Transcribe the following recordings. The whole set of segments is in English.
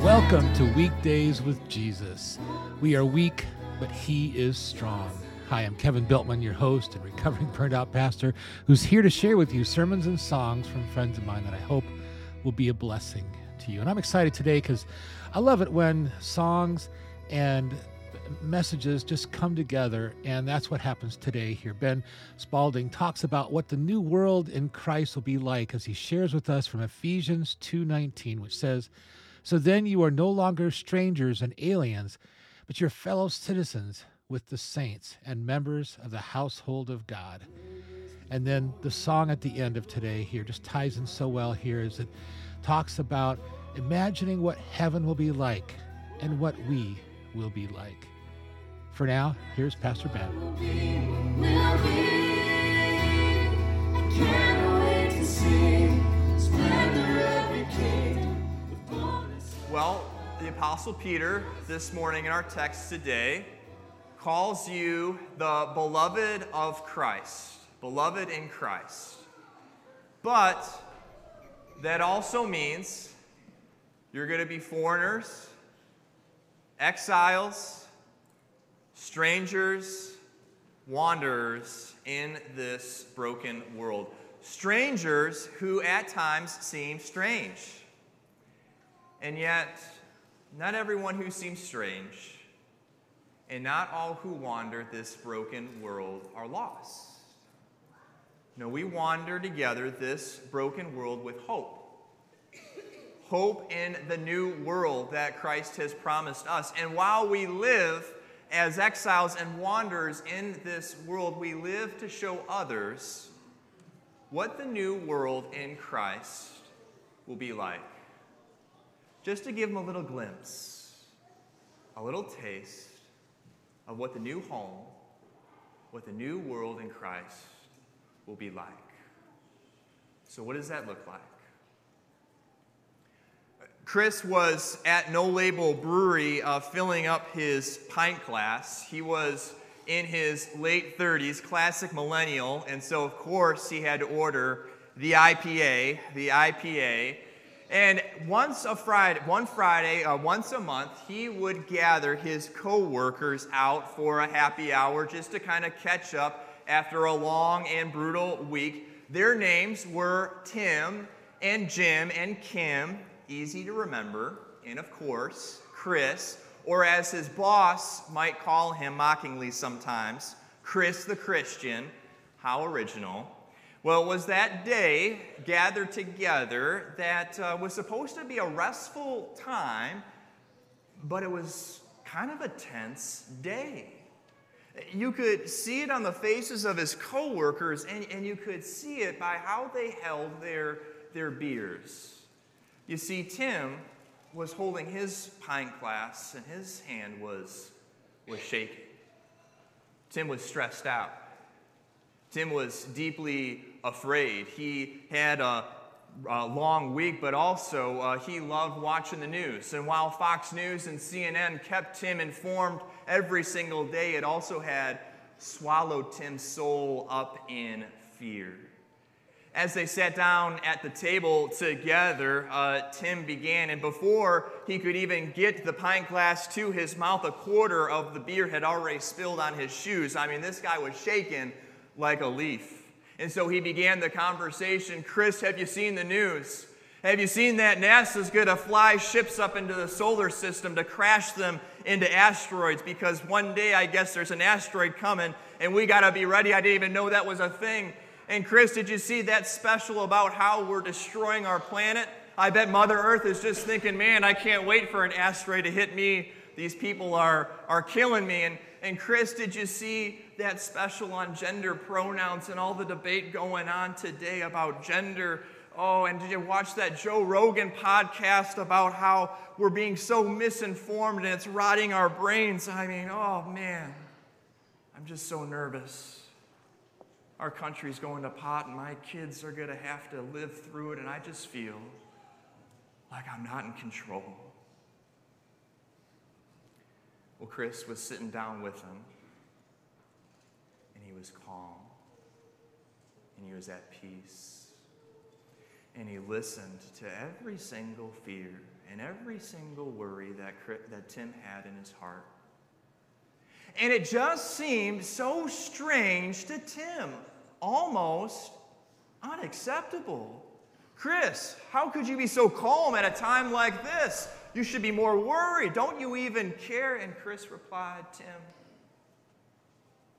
Welcome to Weekdays with Jesus. We are weak, but He is strong. Hi, I'm Kevin Biltman, your host and recovering burned out pastor, who's here to share with you sermons and songs from friends of mine that I hope will be a blessing to you. And I'm excited today because I love it when songs and messages just come together and that's what happens today here. Ben Spaulding talks about what the new world in christ will be like as he shares with us from ephesians 2.19 which says so then you are no longer strangers and aliens but your fellow citizens with the saints and members of the household of god. And then the song at the end of today here just ties in so well here as it talks about imagining what heaven will be like and what we will be like for now, here's Pastor Ben. Well, the Apostle Peter, this morning in our text today, calls you the beloved of Christ, beloved in Christ. But that also means you're going to be foreigners, exiles, strangers, wanderers in this broken world. Strangers who at times seem strange. And yet, not everyone who seems strange and not all who wander this broken world are lost. No, we wander together this broken world with hope. Hope in the new world that Christ has promised us. And while we live as exiles and wanderers in this world, we live to show others what the new world in Christ will be like. Just to give them a little glimpse, a little taste of what the new home, what the new world in Christ will be like. So, what does that look like? Chris was at No Label Brewery uh, filling up his pint glass. He was in his late 30s, classic millennial, and so of course he had to order the IPA, the IPA. And once a Friday, one Friday, uh, once a month, he would gather his co-workers out for a happy hour just to kind of catch up after a long and brutal week. Their names were Tim and Jim and Kim easy to remember, and of course, Chris, or as his boss might call him mockingly sometimes, Chris the Christian. How original. Well, it was that day gathered together that uh, was supposed to be a restful time, but it was kind of a tense day. You could see it on the faces of his coworkers, and, and you could see it by how they held their, their beers. You see, Tim was holding his pint glass and his hand was, was shaking. Tim was stressed out. Tim was deeply afraid. He had a, a long week, but also uh, he loved watching the news. And while Fox News and CNN kept Tim informed every single day, it also had swallowed Tim's soul up in fear. As they sat down at the table together, uh, Tim began, and before he could even get the pint glass to his mouth, a quarter of the beer had already spilled on his shoes. I mean, this guy was shaking like a leaf. And so he began the conversation Chris, have you seen the news? Have you seen that NASA's going to fly ships up into the solar system to crash them into asteroids? Because one day, I guess, there's an asteroid coming, and we got to be ready. I didn't even know that was a thing. And Chris, did you see that special about how we're destroying our planet? I bet Mother Earth is just thinking, man, I can't wait for an asteroid to hit me. These people are, are killing me. And, and Chris, did you see that special on gender pronouns and all the debate going on today about gender? Oh, and did you watch that Joe Rogan podcast about how we're being so misinformed and it's rotting our brains? I mean, oh man, I'm just so nervous our country's going to pot and my kids are going to have to live through it, and I just feel like I'm not in control. Well, Chris was sitting down with him, and he was calm and he was at peace. And he listened to every single fear and every single worry that, that Tim had in his heart. And it just seemed so strange to Tim, almost unacceptable. Chris, how could you be so calm at a time like this? You should be more worried. Don't you even care? And Chris replied, Tim,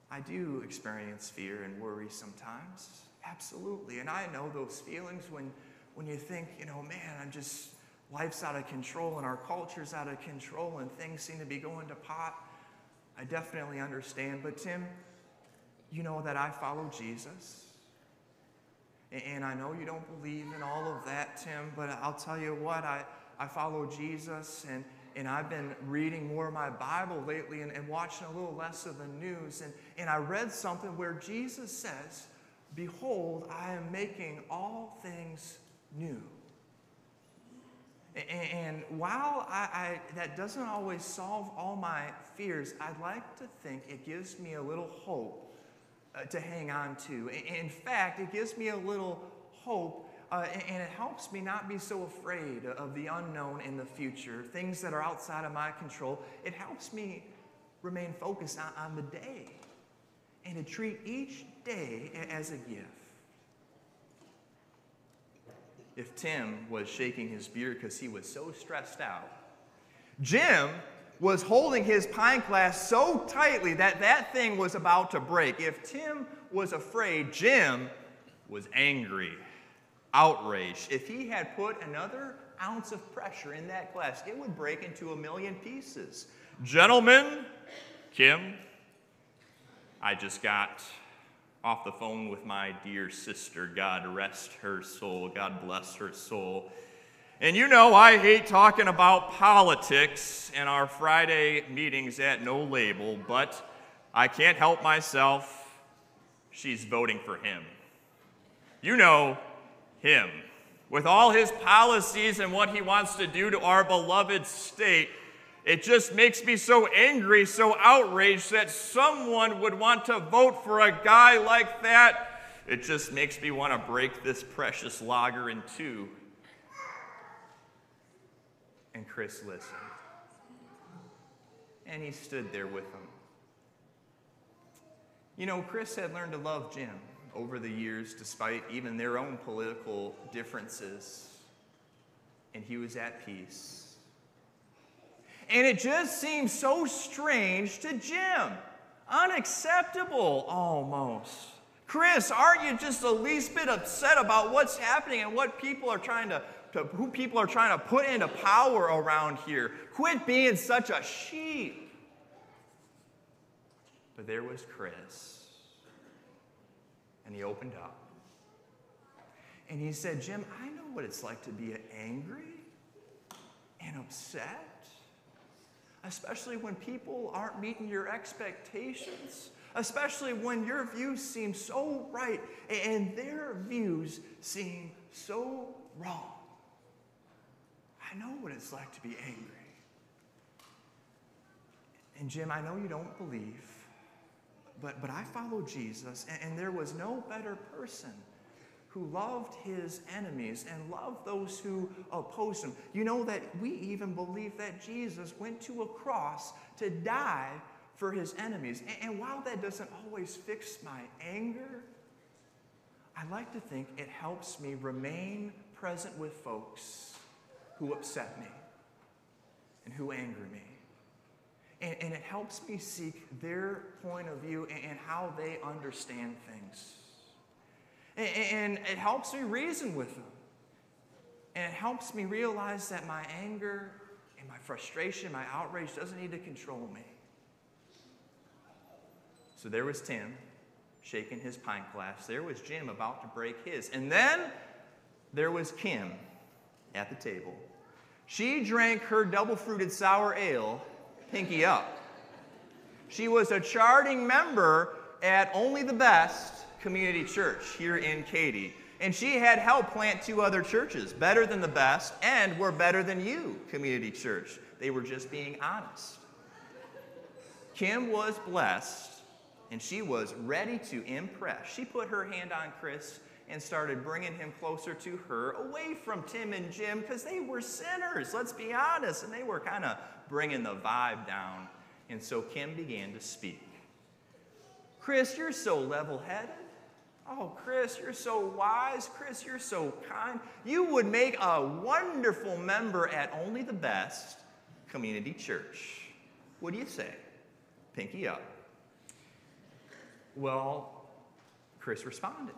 I do experience fear and worry sometimes. Absolutely. And I know those feelings when, when you think, you know, man, I'm just, life's out of control and our culture's out of control and things seem to be going to pot. I definitely understand. But Tim, you know that I follow Jesus. And I know you don't believe in all of that, Tim, but I'll tell you what, I, I follow Jesus and, and I've been reading more of my Bible lately and, and watching a little less of the news. And, and I read something where Jesus says, Behold, I am making all things new. And while I, I, that doesn't always solve all my fears, I'd like to think it gives me a little hope uh, to hang on to. In fact, it gives me a little hope uh, and it helps me not be so afraid of the unknown in the future, things that are outside of my control. It helps me remain focused on, on the day and to treat each day as a gift. If Tim was shaking his beard because he was so stressed out, Jim was holding his pine glass so tightly that that thing was about to break. If Tim was afraid, Jim was angry, outraged. If he had put another ounce of pressure in that glass, it would break into a million pieces. Gentlemen, Kim, I just got off the phone with my dear sister. God rest her soul. God bless her soul. And you know, I hate talking about politics in our Friday meetings at No Label, but I can't help myself. She's voting for him. You know, him. With all his policies and what he wants to do to our beloved state, it just makes me so angry, so outraged that someone would want to vote for a guy like that. It just makes me want to break this precious lager in two and Chris listened. And he stood there with them. You know, Chris had learned to love Jim over the years, despite even their own political differences, and he was at peace. And it just seemed so strange to Jim, unacceptable almost. Chris, aren't you just the least bit upset about what's happening and what people are trying to to who people are trying to put into power around here. Quit being such a sheep. But there was Chris. And he opened up. And he said, Jim, I know what it's like to be angry and upset, especially when people aren't meeting your expectations, especially when your views seem so right and their views seem so wrong. I know what it's like to be angry. And Jim, I know you don't believe, but, but I follow Jesus, and, and there was no better person who loved his enemies and loved those who opposed him. You know that we even believe that Jesus went to a cross to die for his enemies. And, and while that doesn't always fix my anger, I like to think it helps me remain present with folks who upset me and who anger me. And, and it helps me seek their point of view and, and how they understand things. And, and it helps me reason with them. And it helps me realize that my anger and my frustration, my outrage doesn't need to control me. So there was Tim shaking his pint glass. There was Jim about to break his. And then there was Kim at the table she drank her double fruited sour ale, pinky up. She was a charting member at Only the Best Community Church here in Katy. And she had helped plant two other churches, better than the best, and were better than you, Community Church. They were just being honest. Kim was blessed and she was ready to impress. She put her hand on Chris and started bringing him closer to her, away from Tim and Jim, because they were sinners, let's be honest, and they were kind of bringing the vibe down. And so Kim began to speak. Chris, you're so level headed. Oh, Chris, you're so wise. Chris, you're so kind. You would make a wonderful member at Only the Best Community Church. What do you say? Pinky up. Well, Chris responded.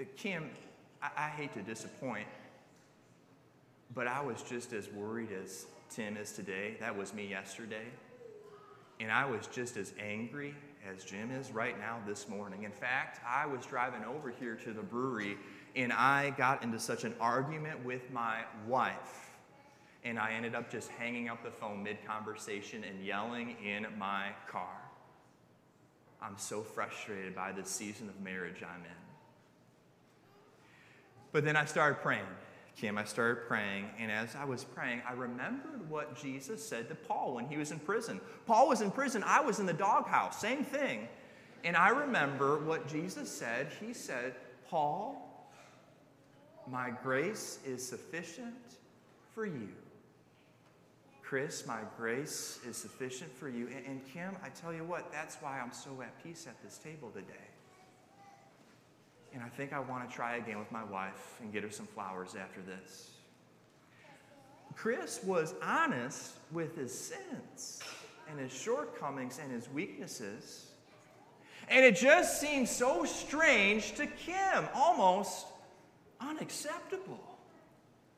Uh, Kim, I, I hate to disappoint, but I was just as worried as Tim is today. That was me yesterday. And I was just as angry as Jim is right now this morning. In fact, I was driving over here to the brewery and I got into such an argument with my wife. And I ended up just hanging up the phone mid conversation and yelling in my car. I'm so frustrated by this season of marriage I'm in. But then I started praying. Kim, I started praying, and as I was praying, I remembered what Jesus said to Paul when he was in prison. Paul was in prison, I was in the doghouse, same thing. And I remember what Jesus said. He said, Paul, my grace is sufficient for you. Chris, my grace is sufficient for you. And, and Kim, I tell you what, that's why I'm so at peace at this table today. And I think I want to try again with my wife and get her some flowers after this. Chris was honest with his sins and his shortcomings and his weaknesses. And it just seemed so strange to Kim, almost unacceptable.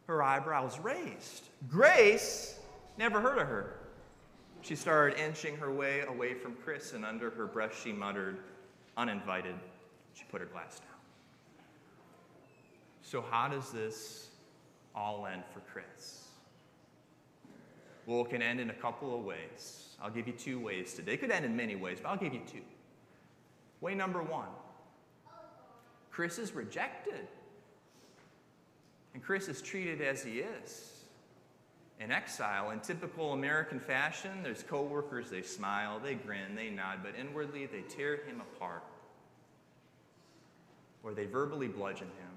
Her eyebrows raised. Grace never heard of her. She started inching her way away from Chris, and under her breath, she muttered, uninvited. She put her glass down. So, how does this all end for Chris? Well, it can end in a couple of ways. I'll give you two ways today. It could end in many ways, but I'll give you two. Way number one Chris is rejected, and Chris is treated as he is in exile. In typical American fashion, there's coworkers, they smile, they grin, they nod, but inwardly they tear him apart, or they verbally bludgeon him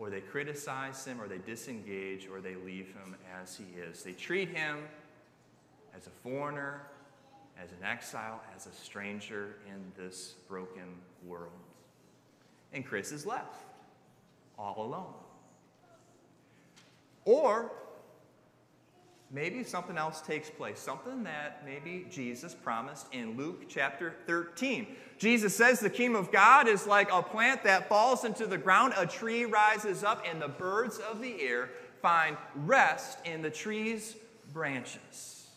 or they criticize him, or they disengage, or they leave him as he is. They treat him as a foreigner, as an exile, as a stranger in this broken world. And Chris is left all alone. Or maybe something else takes place, something that maybe Jesus promised in Luke chapter 13. Jesus says the kingdom of God is like a plant that falls into the ground, a tree rises up, and the birds of the air find rest in the tree's branches.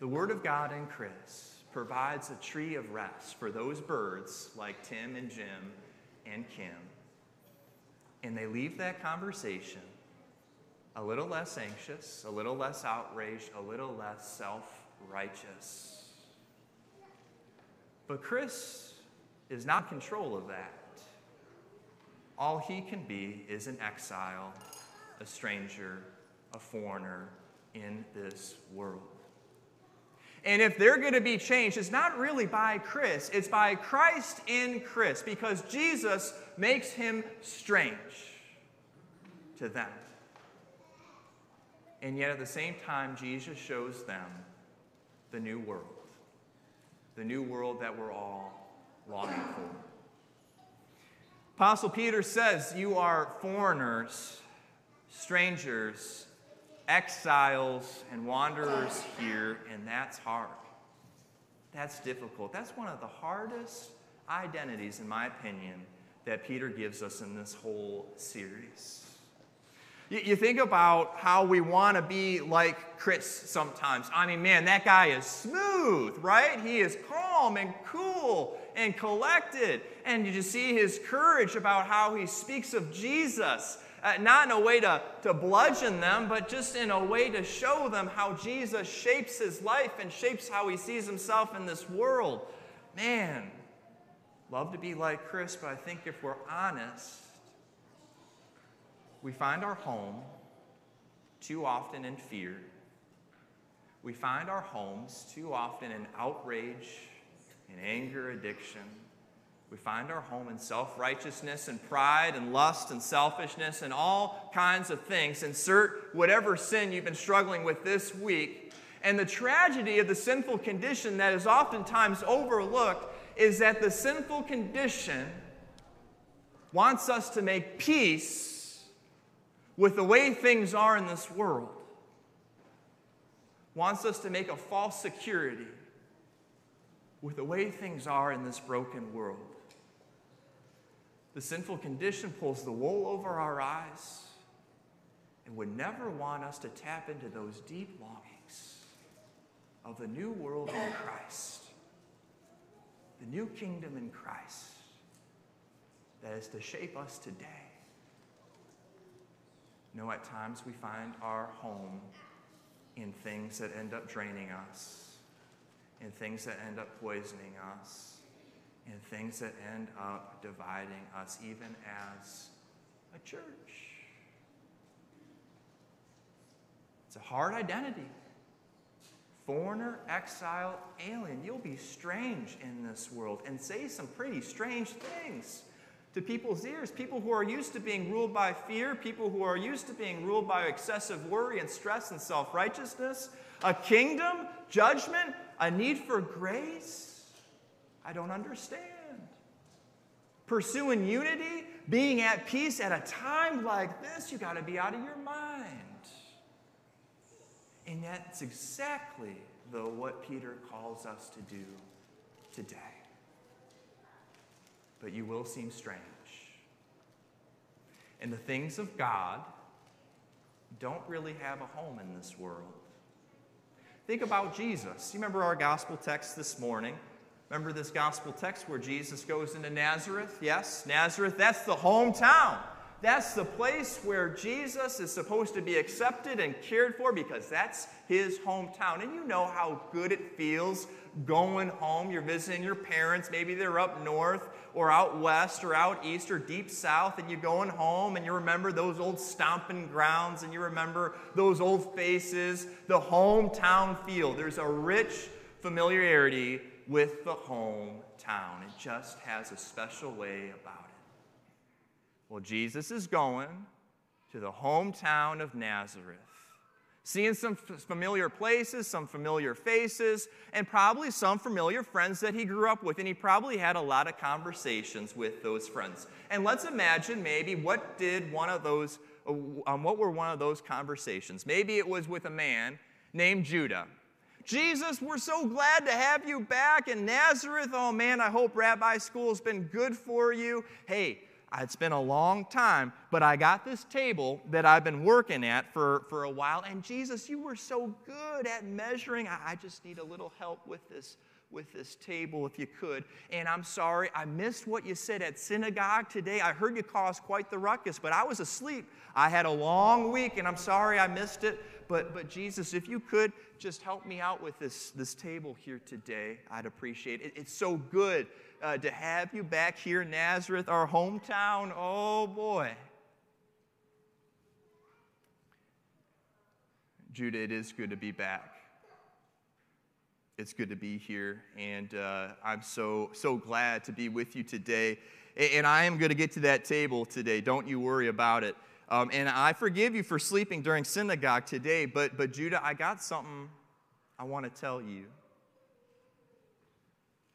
The Word of God in Chris provides a tree of rest for those birds like Tim and Jim and Kim. And they leave that conversation a little less anxious, a little less outraged, a little less self righteous. But Chris is not in control of that. All he can be is an exile, a stranger, a foreigner in this world. And if they're going to be changed, it's not really by Chris, it's by Christ in Chris, because Jesus makes him strange to them. And yet at the same time, Jesus shows them the new world, the new world that we're all longing for. Apostle Peter says, You are foreigners, strangers, exiles, and wanderers here, and that's hard. That's difficult. That's one of the hardest identities, in my opinion, that Peter gives us in this whole series. You, think about how we want to be like Chris sometimes. I mean, man, that guy is smooth, right? He is calm and cool and collected. And you just see his courage about how he speaks of Jesus. Uh, not in a way to, to bludgeon them, but just in a way to show them how Jesus shapes his life and shapes how he sees himself in this world. Man, love to be like Chris, but I think if we're honest, we find our home too often in fear. we find our homes too often in outrage, in anger, addiction. We find our home in self righteousness and pride and lust and selfishness and all kinds of things. Insert whatever sin you've been struggling with this week. And the tragedy of the sinful condition that is oftentimes overlooked is that the sinful condition wants us to make peace with the way things are in this world wants us to make a false security with the way things are in this broken world. The sinful condition pulls the wool over our eyes and would never want us to tap into those deep longings of the new world in Christ, the new kingdom in Christ that is to shape us today. Know, at times we find our home in things that end up draining us, in things that end up poisoning us, in things that end up dividing us, even as a church. It's a hard identity. Foreigner, exile, alien. You'll be strange in this world and say some pretty strange things to people's ears. People who are used to being ruled by fear, people who are used to being ruled by excessive worry and stress and self righteousness, a kingdom, judgment, a need for grace. I don't understand. Pursuing unity, being at peace at a time like this, you got to be out of your mind. And that's exactly, what Peter calls us to do today but you will seem strange. And the things of God don't really have a home in this world. Think about Jesus. You remember our gospel text this morning? Remember this gospel text where Jesus goes into Nazareth? Yes, Nazareth, that's the hometown. That's the place where Jesus is supposed to be accepted and cared for because that's his hometown. And you know how good it feels going home. You're visiting your parents. Maybe they're up north or out west or out east or deep south, and you're going home and you remember those old stomping grounds and you remember those old faces, the hometown feel. There's a rich familiarity with the hometown. It just has a special way about it. Well, Jesus is going to the hometown of Nazareth seeing some familiar places, some familiar faces, and probably some familiar friends that he grew up with. And he probably had a lot of conversations with those friends. And let's imagine maybe what did one of those, uh, um, what were one of those conversations? Maybe it was with a man named Judah. Jesus, we're so glad to have you back in Nazareth. Oh man, I hope rabbi school's been good for you. Hey, it's been a long time, but I got this table that I've been working at for, for a while. And Jesus, you were so good at measuring. I, I just need a little help with this with this table if you could. And I'm sorry, I missed what you said at synagogue today. I heard you cause quite the ruckus, but I was asleep. I had a long week, and I'm sorry I missed it. But, but Jesus, if you could just help me out with this, this table here today, I'd appreciate it. It's so good uh, to have you back here in Nazareth, our hometown. Oh boy. Judah, it is good to be back. It's good to be here, and uh, I'm so so glad to be with you today. And I am going to get to that table today. Don't you worry about it. Um, and I forgive you for sleeping during synagogue today. But but Judah, I got something I want to tell you.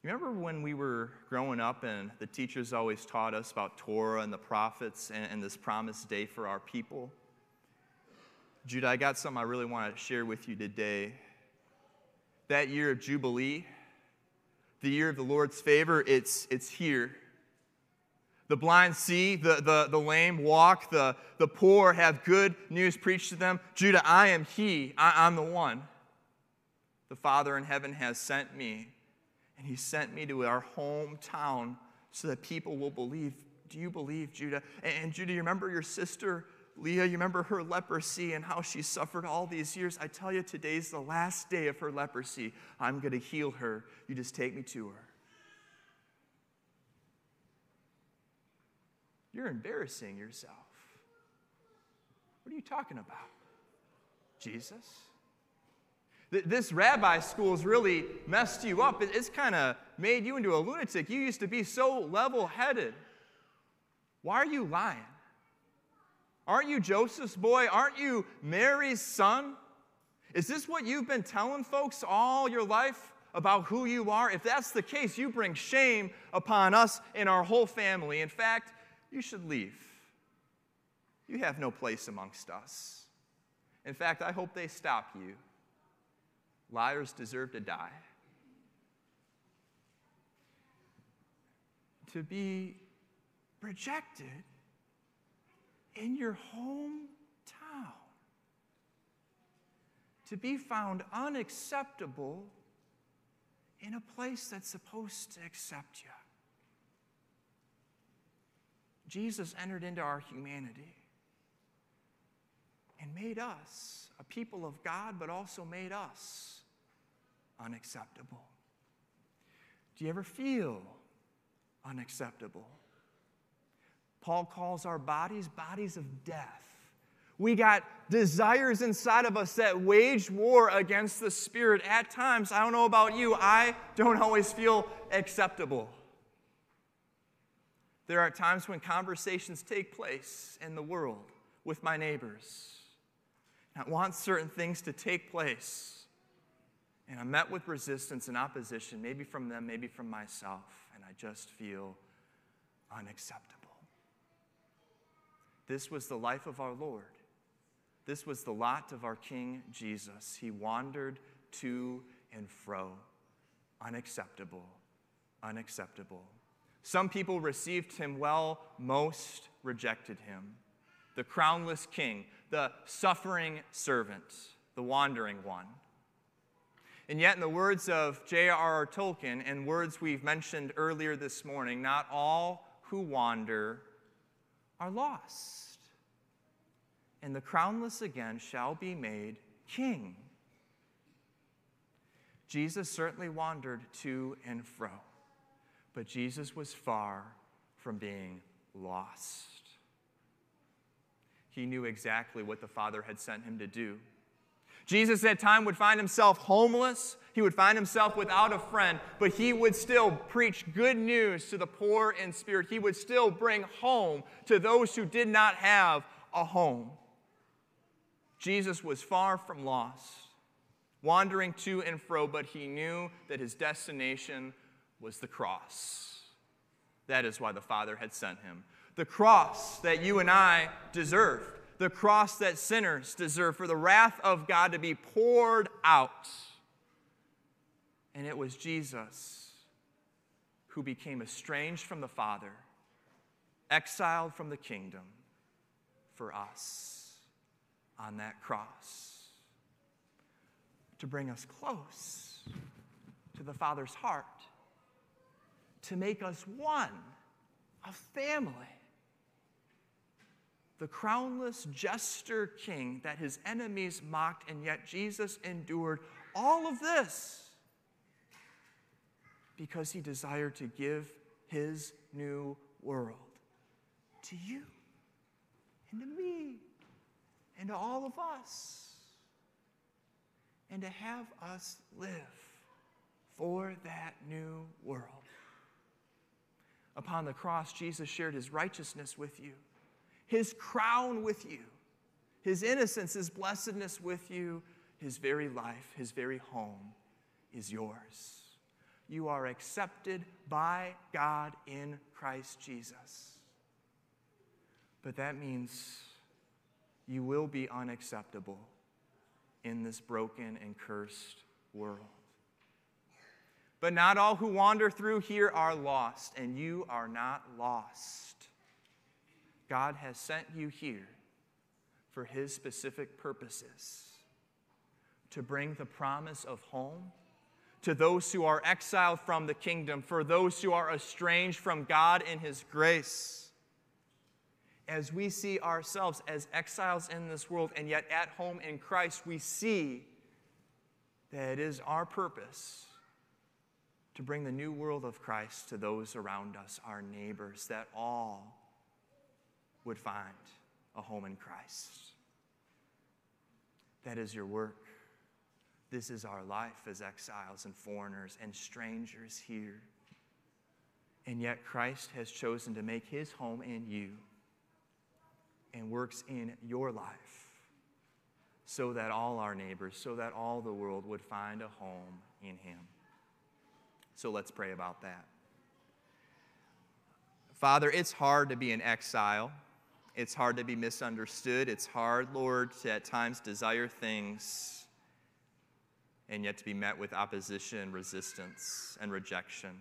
Remember when we were growing up and the teachers always taught us about Torah and the prophets and, and this promised day for our people? Judah, I got something I really want to share with you today. That year of Jubilee, the year of the Lord's favor, it's, it's here. The blind see, the, the, the lame walk, the, the poor have good news preached to them. Judah, I am He, I, I'm the one. The Father in heaven has sent me he sent me to our hometown so that people will believe. Do you believe, Judah? And, Judah, you remember your sister Leah? You remember her leprosy and how she suffered all these years? I tell you, today's the last day of her leprosy. I'm going to heal her. You just take me to her. You're embarrassing yourself. What are you talking about? Jesus? This rabbi school's really messed you up. It's kind of made you into a lunatic. You used to be so level headed. Why are you lying? Aren't you Joseph's boy? Aren't you Mary's son? Is this what you've been telling folks all your life about who you are? If that's the case, you bring shame upon us and our whole family. In fact, you should leave. You have no place amongst us. In fact, I hope they stop you. Liars deserve to die. To be rejected in your hometown. To be found unacceptable in a place that's supposed to accept you. Jesus entered into our humanity and made us a people of God, but also made us unacceptable. Do you ever feel unacceptable? Paul calls our bodies bodies of death. We got desires inside of us that wage war against the Spirit. At times, I don't know about you, I don't always feel acceptable. There are times when conversations take place in the world with my neighbors. I want certain things to take place. And I'm met with resistance and opposition, maybe from them, maybe from myself, and I just feel unacceptable. This was the life of our Lord. This was the lot of our King Jesus. He wandered to and fro. Unacceptable, unacceptable. Some people received him well, most rejected him. The crownless king, the suffering servant, the wandering one. And yet, in the words of J.R.R. Tolkien and words we've mentioned earlier this morning, not all who wander are lost. And the crownless again shall be made king. Jesus certainly wandered to and fro, but Jesus was far from being lost. He knew exactly what the Father had sent him to do. Jesus at time would find himself homeless. He would find himself without a friend, but he would still preach good news to the poor in spirit. He would still bring home to those who did not have a home. Jesus was far from lost, wandering to and fro, but he knew that his destination was the cross. That is why the Father had sent him. The cross that you and I deserve, the cross that sinners deserve, for the wrath of God to be poured out. And it was Jesus who became estranged from the Father, exiled from the kingdom for us on that cross to bring us close to the Father's heart, to make us one, a family the crownless jester king that his enemies mocked, and yet Jesus endured all of this because he desired to give his new world to you and to me and to all of us, and to have us live for that new world. Upon the cross, Jesus shared his righteousness with you his crown with you, his innocence, his blessedness with you, his very life, his very home is yours. You are accepted by God in Christ Jesus. But that means you will be unacceptable in this broken and cursed world. But not all who wander through here are lost, and you are not lost. God has sent you here for His specific purposes to bring the promise of home to those who are exiled from the kingdom, for those who are estranged from God in His grace. As we see ourselves as exiles in this world and yet at home in Christ, we see that it is our purpose to bring the new world of Christ to those around us, our neighbors, that all would find a home in Christ. That is your work. This is our life as exiles and foreigners and strangers here. And yet, Christ has chosen to make his home in you and works in your life so that all our neighbors, so that all the world would find a home in him. So let's pray about that. Father, it's hard to be an exile. It's hard to be misunderstood. It's hard, Lord, to at times desire things and yet to be met with opposition, resistance, and rejection.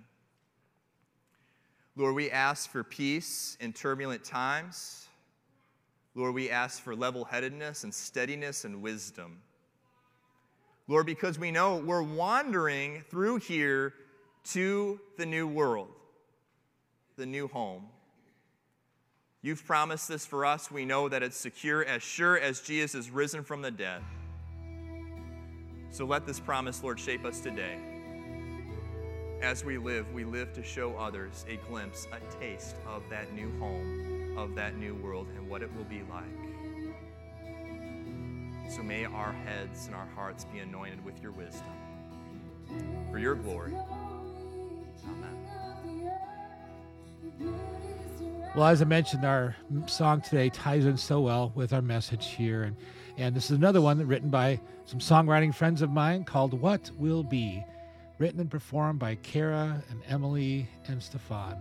Lord, we ask for peace in turbulent times. Lord, we ask for level headedness and steadiness and wisdom. Lord, because we know we're wandering through here to the new world, the new home. You've promised this for us. We know that it's secure, as sure as Jesus is risen from the dead. So let this promise, Lord, shape us today. As we live, we live to show others a glimpse, a taste of that new home, of that new world, and what it will be like. So may our heads and our hearts be anointed with your wisdom. For your glory. Well, as I mentioned, our song today ties in so well with our message here. And, and this is another one that written by some songwriting friends of mine called What Will Be, written and performed by Cara and Emily and Stephan.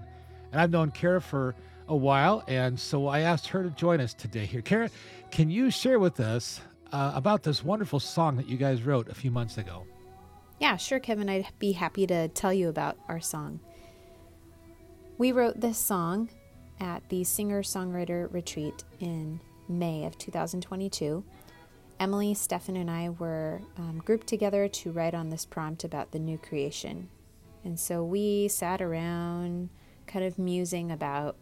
And I've known Cara for a while, and so I asked her to join us today here. Cara, can you share with us uh, about this wonderful song that you guys wrote a few months ago? Yeah, sure, Kevin. I'd be happy to tell you about our song. We wrote this song at the singer songwriter retreat in May of 2022. Emily, Stephan, and I were um, grouped together to write on this prompt about the new creation. And so we sat around kind of musing about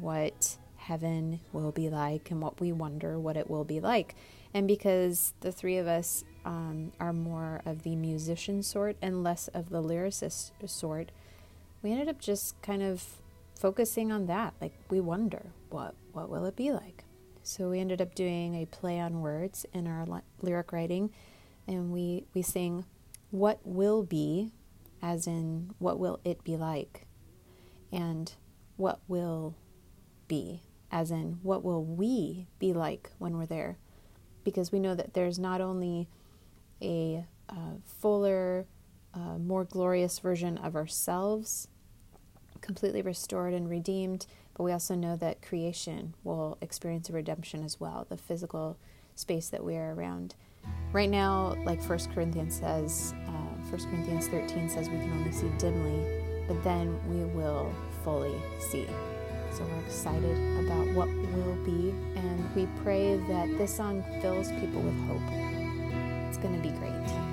what heaven will be like and what we wonder what it will be like. And because the three of us um, are more of the musician sort and less of the lyricist sort, we ended up just kind of focusing on that. Like we wonder what what will it be like. So we ended up doing a play on words in our li- lyric writing, and we we sing, "What will be," as in what will it be like, and what will be, as in what will we be like when we're there, because we know that there's not only a uh, fuller, uh, more glorious version of ourselves completely restored and redeemed, but we also know that creation will experience a redemption as well, the physical space that we are around. Right now, like 1 Corinthians says, uh, 1 Corinthians 13 says we can only see dimly, but then we will fully see. So we're excited about what will be, and we pray that this song fills people with hope. It's going to be great.